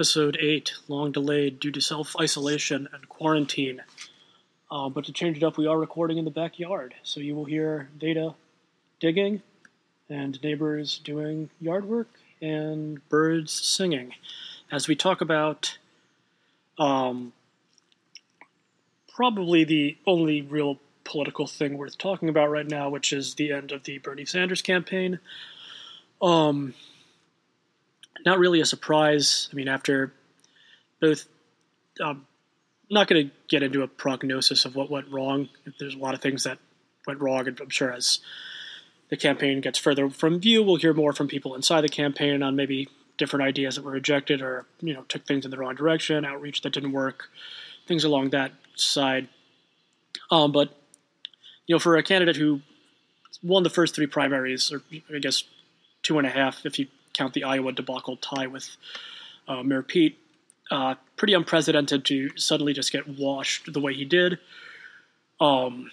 episode 8, long delayed due to self isolation and quarantine. Uh, but to change it up, we are recording in the backyard, so you will hear Veda digging and neighbors doing yard work and birds singing as we talk about um, probably the only real political thing worth talking about right now, which is the end of the Bernie Sanders campaign. Um, not really a surprise. I mean, after both, um, not going to get into a prognosis of what went wrong. There's a lot of things that went wrong, and I'm sure as the campaign gets further from view, we'll hear more from people inside the campaign on maybe different ideas that were rejected or you know took things in the wrong direction, outreach that didn't work, things along that side. Um, but you know, for a candidate who won the first three primaries, or I guess two and a half if you count the Iowa debacle tie with uh, Mayor Pete, uh, pretty unprecedented to suddenly just get washed the way he did. Um,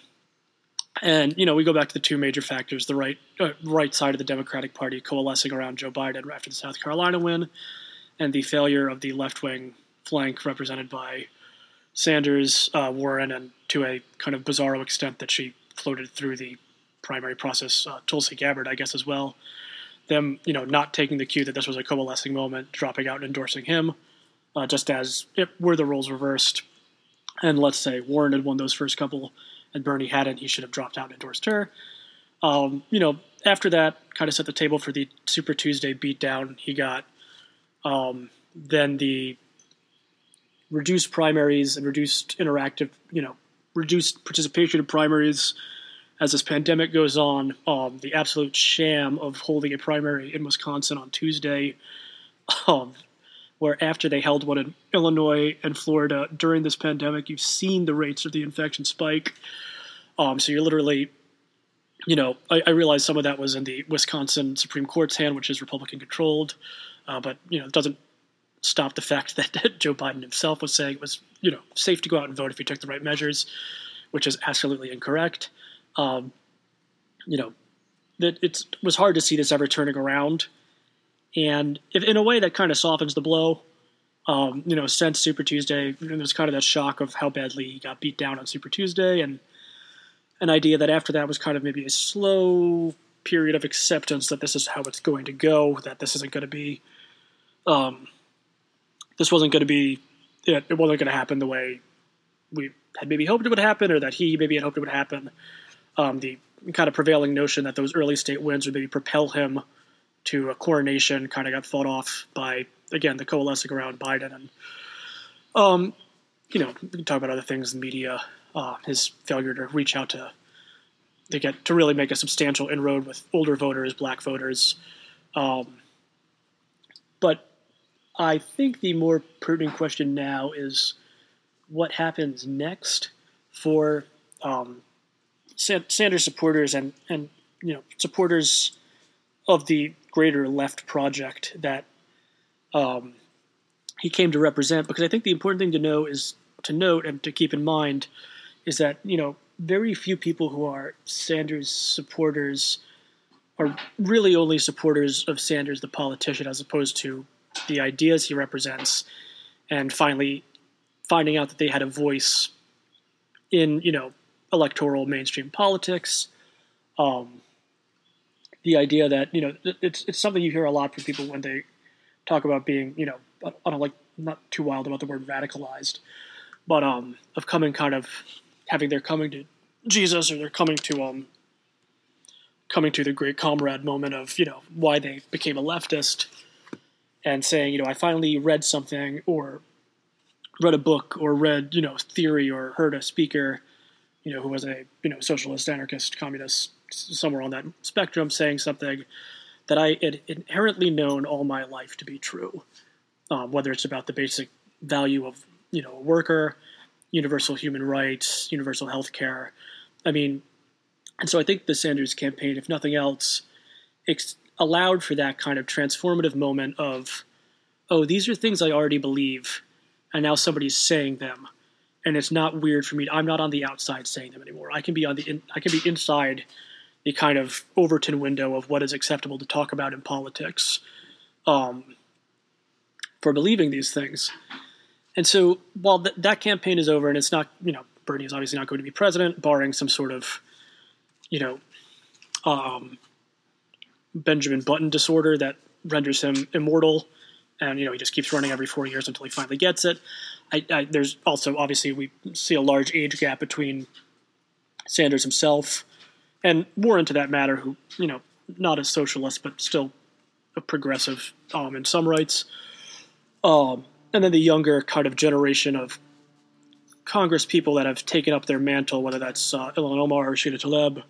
and you know, we go back to the two major factors: the right uh, right side of the Democratic Party coalescing around Joe Biden after the South Carolina win, and the failure of the left wing flank represented by Sanders, uh, Warren, and to a kind of bizarro extent that she floated through the primary process, uh, Tulsi Gabbard, I guess, as well. Them, you know, not taking the cue that this was a coalescing moment, dropping out and endorsing him, uh, just as it were the roles reversed. And let's say Warren had won those first couple and Bernie hadn't, he should have dropped out and endorsed her. Um, you know, after that, kind of set the table for the Super Tuesday beatdown. He got um, then the reduced primaries and reduced interactive, you know, reduced participation in primaries as this pandemic goes on. Um, the absolute sham of holding a primary in Wisconsin on Tuesday, um, where after they held one in Illinois and Florida during this pandemic, you've seen the rates of the infection spike. Um, so you're literally, you know, I, I, realize some of that was in the Wisconsin Supreme Court's hand, which is Republican controlled, uh, but you know, it doesn't stop the fact that Joe Biden himself was saying it was, you know, safe to go out and vote if you took the right measures, which is absolutely incorrect. Um, you know, that it was hard to see this ever turning around, and if, in a way that kind of softens the blow. Um, you know, since Super Tuesday, there's kind of that shock of how badly he got beat down on Super Tuesday, and an idea that after that was kind of maybe a slow period of acceptance that this is how it's going to go, that this isn't going to be, um, this wasn't going to be, it, it wasn't going to happen the way we had maybe hoped it would happen, or that he maybe had hoped it would happen. Um, the kind of prevailing notion that those early state wins would maybe propel him to a coronation kind of got fought off by again the coalescing around Biden and um, you know we can talk about other things, the media, uh, his failure to reach out to to get to really make a substantial inroad with older voters, black voters. Um, but I think the more pertinent question now is what happens next for um, Sanders supporters and and you know supporters of the greater left project that um, he came to represent. Because I think the important thing to know is to note and to keep in mind is that you know very few people who are Sanders supporters are really only supporters of Sanders the politician as opposed to the ideas he represents and finally finding out that they had a voice in you know electoral mainstream politics. Um, the idea that you know it's it's something you hear a lot from people when they talk about being you know I don't like not too wild about the word radicalized but um of coming kind of having their coming to Jesus or they're coming to um coming to the great comrade moment of you know why they became a leftist and saying you know I finally read something or read a book or read you know theory or heard a speaker you know who was a you know socialist anarchist communist somewhere on that spectrum saying something that I had inherently known all my life to be true um, whether it's about the basic value of you know a worker universal human rights, universal health care. I mean, and so I think the Sanders campaign, if nothing else, ex- allowed for that kind of transformative moment of, oh, these are things I already believe, and now somebody's saying them, and it's not weird for me. I'm not on the outside saying them anymore. I can be on the in, I can be inside the kind of Overton window of what is acceptable to talk about in politics. Um, for believing these things. And so while th- that campaign is over and it's not, you know, Bernie is obviously not going to be president, barring some sort of, you know, um, Benjamin Button disorder that renders him immortal, and you know he just keeps running every four years until he finally gets it. I, I, there's also obviously we see a large age gap between Sanders himself and Warren, to that matter, who you know not a socialist but still a progressive um, in some rights. Um, and then the younger kind of generation of Congress people that have taken up their mantle, whether that's uh, Ilhan Omar, Rashida Tlaib,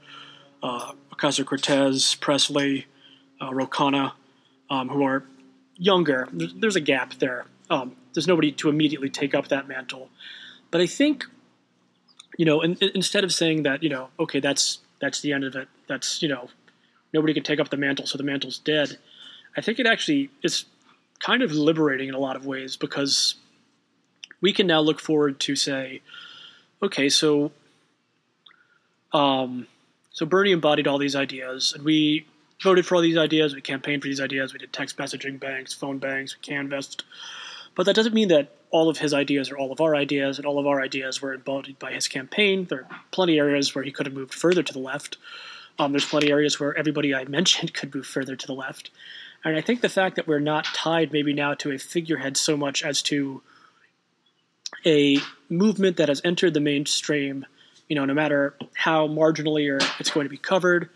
uh, Ocasio Cortez, Presley, uh, Ro Khanna, um, who are younger. There's, there's a gap there. Um, there's nobody to immediately take up that mantle. But I think, you know, in, in, instead of saying that, you know, okay, that's that's the end of it. That's you know, nobody can take up the mantle, so the mantle's dead. I think it actually is kind of liberating in a lot of ways because we can now look forward to say, okay, so, um, so Bernie embodied all these ideas, and we voted for all these ideas, we campaigned for these ideas, we did text messaging banks, phone banks, we canvassed. But that doesn't mean that all of his ideas are all of our ideas, and all of our ideas were embodied by his campaign. There are plenty of areas where he could have moved further to the left. Um, there's plenty of areas where everybody I mentioned could move further to the left. And I think the fact that we're not tied maybe now to a figurehead so much as to a movement that has entered the mainstream, you know, no matter how marginally or it's going to be covered,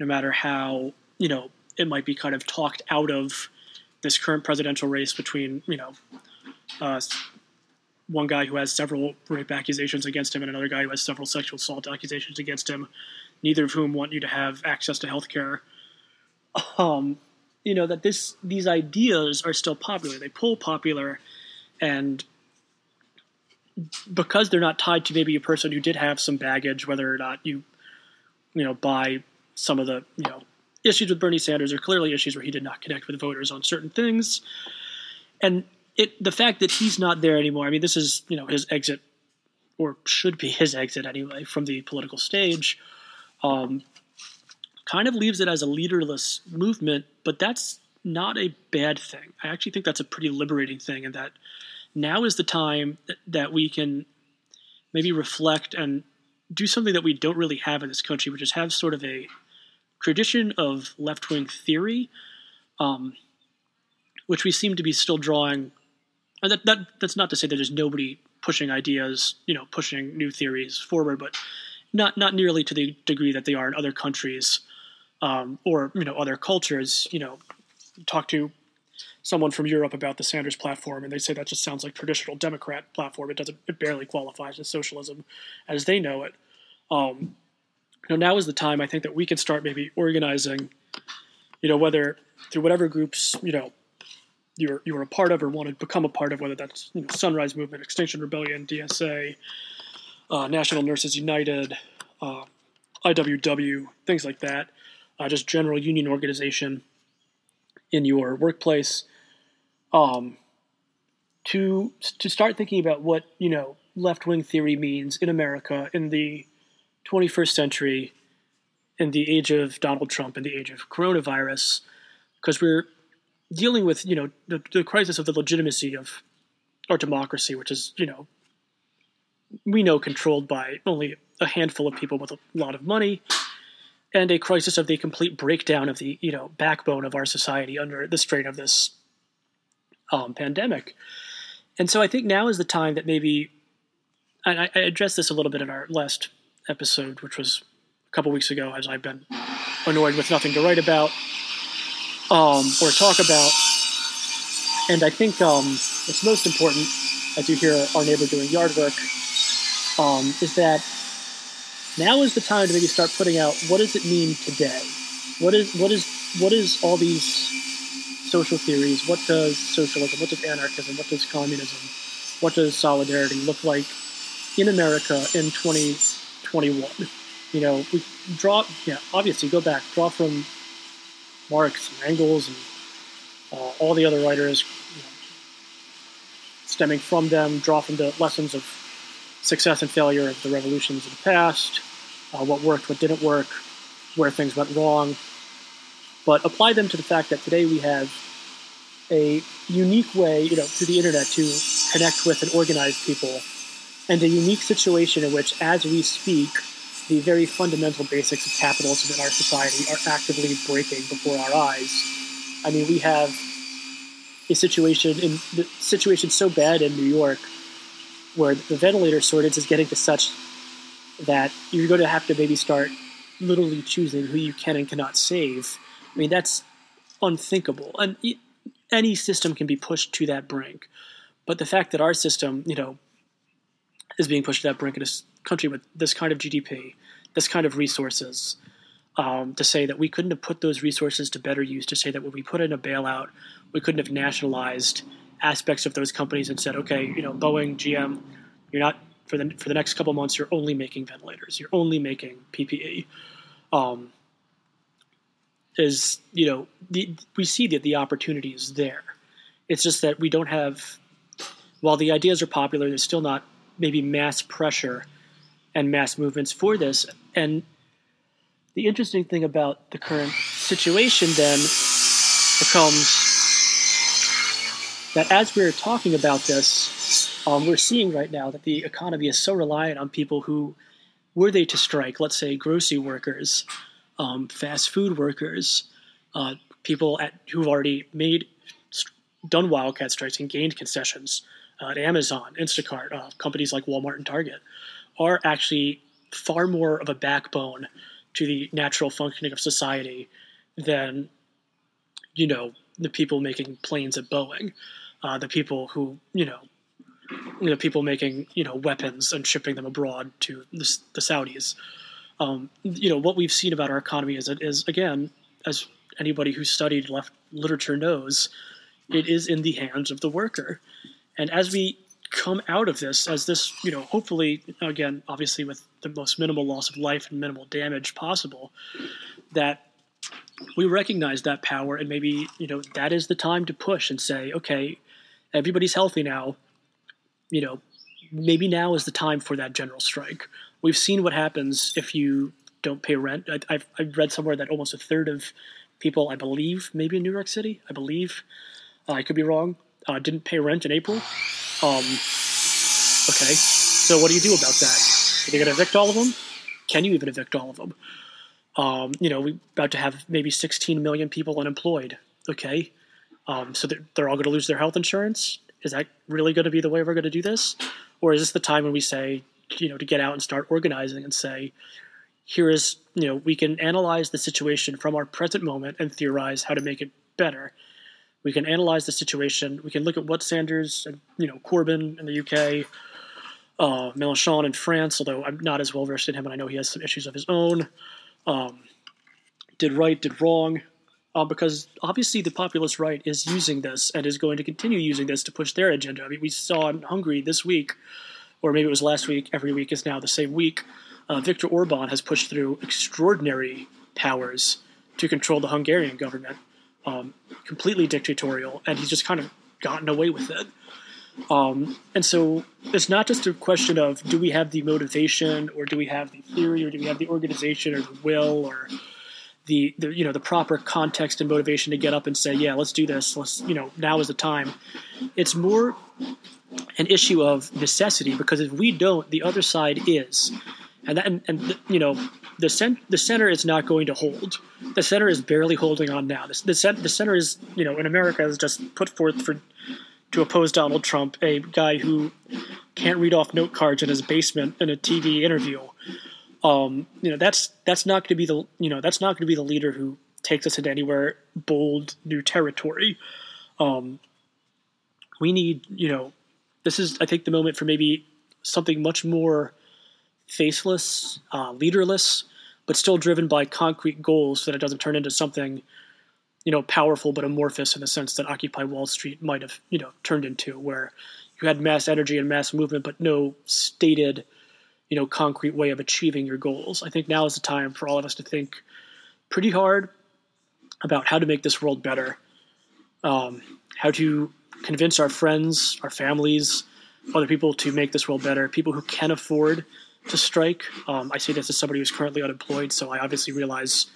no matter how you know it might be kind of talked out of this current presidential race between you know uh, one guy who has several rape accusations against him and another guy who has several sexual assault accusations against him, neither of whom want you to have access to health care. Um, you know that this these ideas are still popular. They pull popular, and because they're not tied to maybe a person who did have some baggage, whether or not you, you know, buy some of the you know issues with Bernie Sanders are clearly issues where he did not connect with voters on certain things, and it the fact that he's not there anymore. I mean, this is you know his exit, or should be his exit anyway from the political stage. Um, kind of leaves it as a leaderless movement, but that's not a bad thing. I actually think that's a pretty liberating thing, and that now is the time that we can maybe reflect and do something that we don't really have in this country, which is have sort of a tradition of left wing theory, um, which we seem to be still drawing. And that, that that's not to say that there's nobody pushing ideas, you know, pushing new theories forward, but not not nearly to the degree that they are in other countries um, or you know other cultures. You know, talk to someone from Europe about the Sanders platform, and they say that just sounds like traditional Democrat platform. It doesn't. It barely qualifies as socialism, as they know it. Um, you know, now is the time I think that we can start maybe organizing. You know, whether through whatever groups you know you're you're a part of or want to become a part of, whether that's you know, Sunrise Movement, Extinction Rebellion, DSA, uh, National Nurses United, uh, IWW, things like that. Uh, just general union organization in your workplace um, to to start thinking about what you know left wing theory means in America in the 21st century, in the age of Donald Trump, and the age of coronavirus, because we're dealing with you know the, the crisis of the legitimacy of our democracy, which is you know we know controlled by only a handful of people with a lot of money and a crisis of the complete breakdown of the you know backbone of our society under the strain of this um, pandemic. And so I think now is the time that maybe I, I addressed this a little bit in our last episode, which was a couple weeks ago, as I've been annoyed with nothing to write about um, or talk about. And I think um, what's most important, as you hear our neighbor doing yard work, um, is that now is the time to maybe start putting out what does it mean today? What is what is what is all these social theories? What does socialism? What does anarchism? What does communism? What does solidarity look like in America in 2021? You know, we draw. Yeah, obviously, go back, draw from Marx and Engels and uh, all the other writers, you know, stemming from them, draw from the lessons of success and failure of the revolutions of the past, uh, what worked, what didn't work, where things went wrong, but apply them to the fact that today we have a unique way, you know, through the internet to connect with and organize people, and a unique situation in which, as we speak, the very fundamental basics of capitalism in our society are actively breaking before our eyes. I mean, we have a situation in the situation so bad in New York where the ventilator shortage is getting to such that you're going to have to maybe start literally choosing who you can and cannot save. I mean, that's unthinkable. And any system can be pushed to that brink. But the fact that our system, you know, is being pushed to that brink in a country with this kind of GDP, this kind of resources, um, to say that we couldn't have put those resources to better use, to say that when we put in a bailout, we couldn't have nationalized aspects of those companies and said, okay, you know, Boeing, GM, you're not for the for the next couple months, you're only making ventilators, you're only making PPE. Um, is you know the, we see that the opportunity is there. It's just that we don't have. While the ideas are popular, there's still not maybe mass pressure and mass movements for this. And the interesting thing about the current situation then becomes that as we're talking about this, um, we're seeing right now that the economy is so reliant on people who, were they to strike, let's say grocery workers, um, fast food workers, uh, people at, who've already made done wildcat strikes and gained concessions uh, Amazon, Instacart, uh, companies like Walmart and Target, are actually far more of a backbone to the natural functioning of society than you know the people making planes at Boeing, uh, the people who you know know people making you know weapons and shipping them abroad to the, the Saudis. Um, you know what we've seen about our economy is it is again as anybody who's studied left literature knows it is in the hands of the worker and as we come out of this as this you know hopefully again obviously with the most minimal loss of life and minimal damage possible that we recognize that power and maybe you know that is the time to push and say okay everybody's healthy now you know maybe now is the time for that general strike we've seen what happens if you don't pay rent. I, have I've read somewhere that almost a third of people, I believe, maybe in New York City, I believe, uh, I could be wrong, uh, didn't pay rent in April. Um, okay, so what do you do about that? Are they going to evict all of them? Can you even evict all of them? Um, you know, we're about to have maybe 16 million people unemployed. Okay, um, so they're, they're all going to lose their health insurance. Is that really going to be the way we're going to do this? Or is this the time when we say, you know to get out and start organizing and say here is you know we can analyze the situation from our present moment and theorize how to make it better we can analyze the situation we can look at what sanders and you know corbyn in the uk uh, Mélenchon in France, although I'm not as well versed in him, and I know he has some issues of his own. Um, did right, did wrong, uh, because obviously the populist right is using this and is going to continue using this to push their agenda. I mean, we saw in Hungary this week or maybe it was last week, every week is now the same week, uh, Viktor Orban has pushed through extraordinary powers to control the Hungarian government, um, completely dictatorial, and he's just kind of gotten away with it. Um, and so it's not just a question of do we have the motivation, or do we have the theory, or do we have the organization, or the will, or the, the you know the proper context and motivation to get up and say, yeah, let's do this. Let's you know now is the time. It's more an issue of necessity because if we don't, the other side is, and that, and, and you know the cent- the center is not going to hold. The center is barely holding on now. The, the, cent- the center is you know in America has just put forth for to oppose Donald Trump, a guy who can't read off note cards in his basement in a TV interview. Um, you know that's that's not going to be the you know that's not going to be the leader who takes us into anywhere bold new territory. Um, we need you know this is, I think, the moment for maybe something much more faceless, uh, leaderless, but still driven by concrete goals so that it doesn't turn into something, you know, powerful but amorphous in the sense that Occupy Wall Street might have, you know, turned into, where you had mass energy and mass movement, but no stated, you know, concrete way of achieving your goals. I think now is the time for all of us to think pretty hard about how to make this world better, um, how to convince our friends, our families, other people to make this world better. People who can afford to strike. Um, I say this as somebody who's currently unemployed, so I obviously realize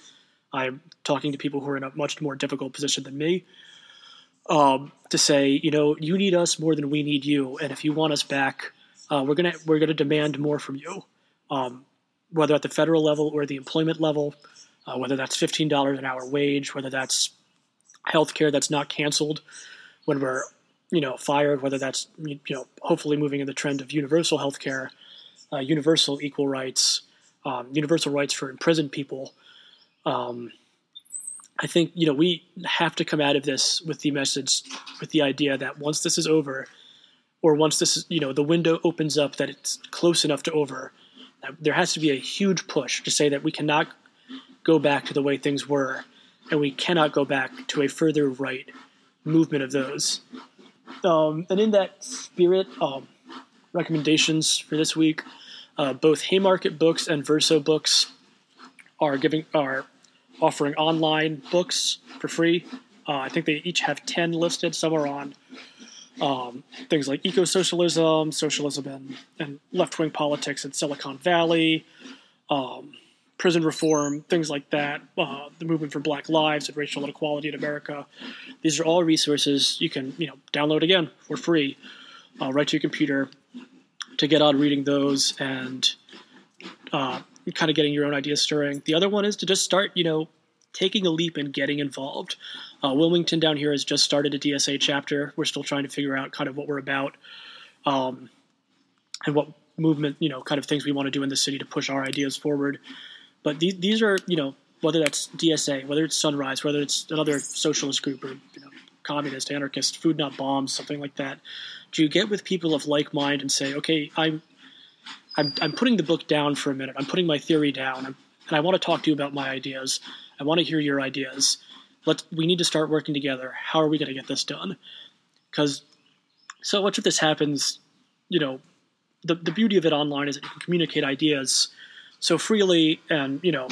I'm talking to people who are in a much more difficult position than me. um, to say, you know, you need us more than we need you, and if you want us back, uh, we're gonna we're gonna demand more from you, um, whether at the federal level or the employment level, uh, whether that's fifteen dollars an hour wage, whether that's health care that's not canceled when we're you know fired, whether that's you know hopefully moving in the trend of universal health care, uh, universal equal rights, um, universal rights for imprisoned people. Um, I think you know we have to come out of this with the message, with the idea that once this is over, or once this is you know the window opens up that it's close enough to over, there has to be a huge push to say that we cannot go back to the way things were, and we cannot go back to a further right movement of those. Um, and in that spirit, um, recommendations for this week, uh, both Haymarket Books and Verso Books are giving are offering online books for free. Uh, I think they each have 10 listed. Some are on um, things like eco socialism, socialism, and, and left wing politics in Silicon Valley, um, prison reform, things like that, uh, the movement for black lives and racial inequality in America. These are all resources you can you know download again for free uh, right to your computer to get on reading those and uh, kind of getting your own ideas stirring. The other one is to just start, you know, taking a leap and getting involved. Uh, Wilmington down here has just started a DSA chapter. We're still trying to figure out kind of what we're about um, and what movement, you know, kind of things we want to do in the city to push our ideas forward. But these, these are, you know, whether that's DSA, whether it's Sunrise, whether it's another socialist group or, you know, communist, anarchist, food not bombs, something like that. Do you get with people of like mind and say, okay, I'm I'm, I'm putting the book down for a minute. I'm putting my theory down, and I want to talk to you about my ideas. I want to hear your ideas. Let we need to start working together. How are we going to get this done? Because so much of this happens, you know, the the beauty of it online is that you can communicate ideas so freely, and you know,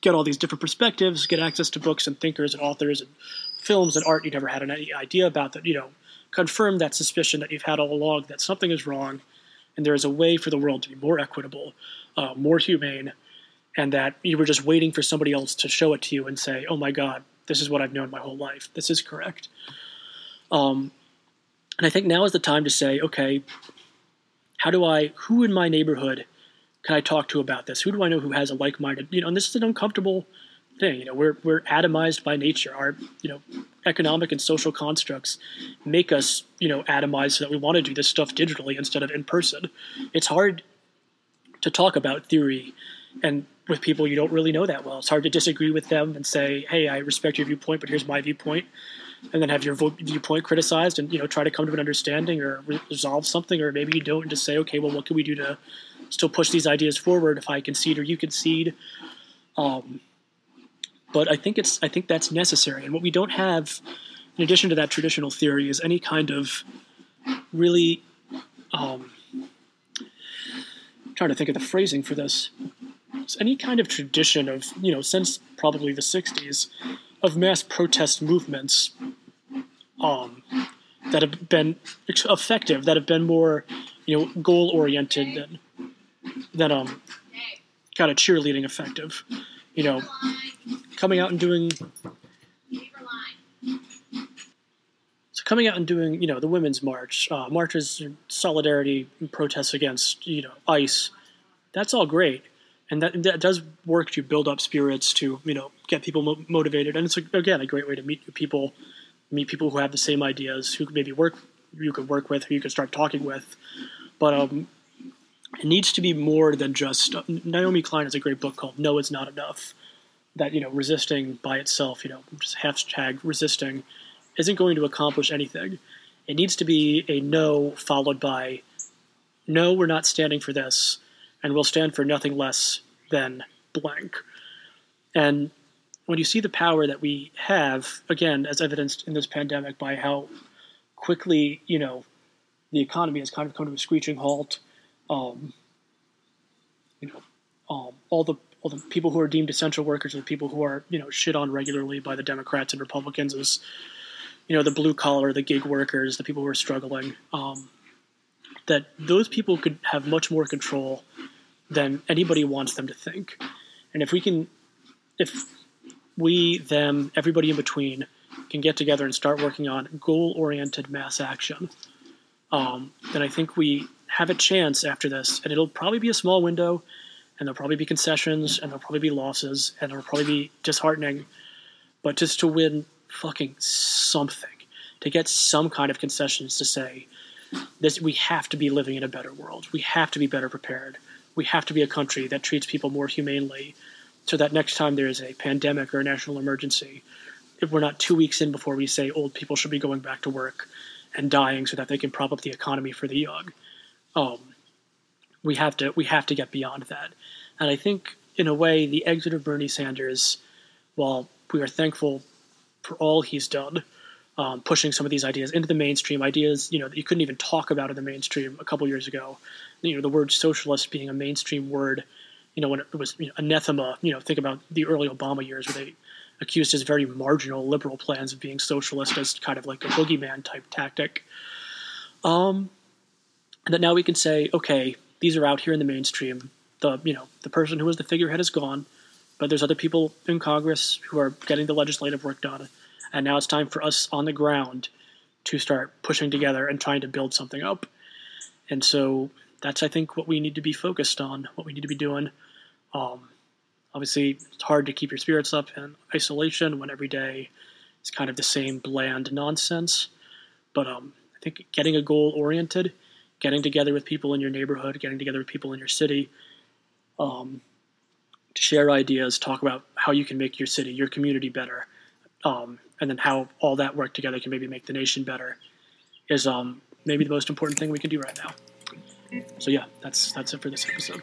get all these different perspectives, get access to books and thinkers and authors and films and art you never had any idea about that. You know, confirm that suspicion that you've had all along that something is wrong and there is a way for the world to be more equitable, uh, more humane, and that you were just waiting for somebody else to show it to you and say, "Oh my God, this is what I've known my whole life. This is correct." Um, and I think now is the time to say, okay, how do I? Who in my neighborhood can I talk to about this? Who do I know who has a like-minded? You know, and this is an uncomfortable thing. You know, we're we're atomized by nature. Our you know economic and social constructs make us you know atomized so that we want to do this stuff digitally instead of in person. It's hard to talk about theory and with people you don't really know that well. It's hard to disagree with them and say, "Hey, I respect your viewpoint, but here's my viewpoint," and then have your viewpoint criticized and you know try to come to an understanding or resolve something, or maybe you don't and just say, "Okay, well, what can we do to still push these ideas forward? If I concede or you concede." Um, but I think it's I think that's necessary. And what we don't have, in addition to that traditional theory, is any kind of really. Um, trying to think of the phrasing for this. It's any kind of tradition of you know since probably the '60s of mass protest movements um, that have been effective, that have been more you know goal oriented than than um kind of cheerleading effective. You know, coming out and doing so coming out and doing you know the women's march uh, marches solidarity and protests against you know ice that's all great and that, that does work to build up spirits to you know get people mo- motivated and it's again a great way to meet new people meet people who have the same ideas who maybe work you could work with who you could start talking with but um, it needs to be more than just naomi klein has a great book called no it's not enough that you know resisting by itself, you know, just hashtag resisting, isn't going to accomplish anything. It needs to be a no followed by no, we're not standing for this, and we'll stand for nothing less than blank. And when you see the power that we have, again, as evidenced in this pandemic by how quickly, you know, the economy has kind of come to a screeching halt, um, you know, um, all the well, the people who are deemed essential workers are the people who are, you know, shit on regularly by the Democrats and Republicans as, you know, the blue collar, the gig workers, the people who are struggling. Um, that those people could have much more control than anybody wants them to think. And if we can, if we, them, everybody in between can get together and start working on goal oriented mass action, um, then I think we have a chance after this. And it'll probably be a small window, and there'll probably be concessions, and there'll probably be losses, and it'll probably be disheartening. But just to win fucking something, to get some kind of concessions to say, this we have to be living in a better world. We have to be better prepared. We have to be a country that treats people more humanely so that next time there is a pandemic or a national emergency, if we're not two weeks in before we say old people should be going back to work and dying so that they can prop up the economy for the young. Um, we have to we have to get beyond that. And I think in a way the exit of Bernie Sanders, while we are thankful for all he's done, um, pushing some of these ideas into the mainstream, ideas you know that you couldn't even talk about in the mainstream a couple years ago. You know, the word socialist being a mainstream word. You know, when it was you know, anathema. You know, think about the early Obama years where they accused his very marginal liberal plans of being socialist as kind of like a boogeyman type tactic. Um, that now we can say, okay, these are out here in the mainstream. The you know the person who was the figurehead is gone, but there's other people in Congress who are getting the legislative work done and now it's time for us on the ground to start pushing together and trying to build something up. And so that's, I think, what we need to be focused on, what we need to be doing. Um, obviously, it's hard to keep your spirits up in isolation when every day is kind of the same bland nonsense. But um, I think getting a goal oriented, getting together with people in your neighborhood, getting together with people in your city, um, to share ideas, talk about how you can make your city, your community better, um, and then how all that work together can maybe make the nation better is um, maybe the most important thing we can do right now. So yeah, that's that's it for this episode.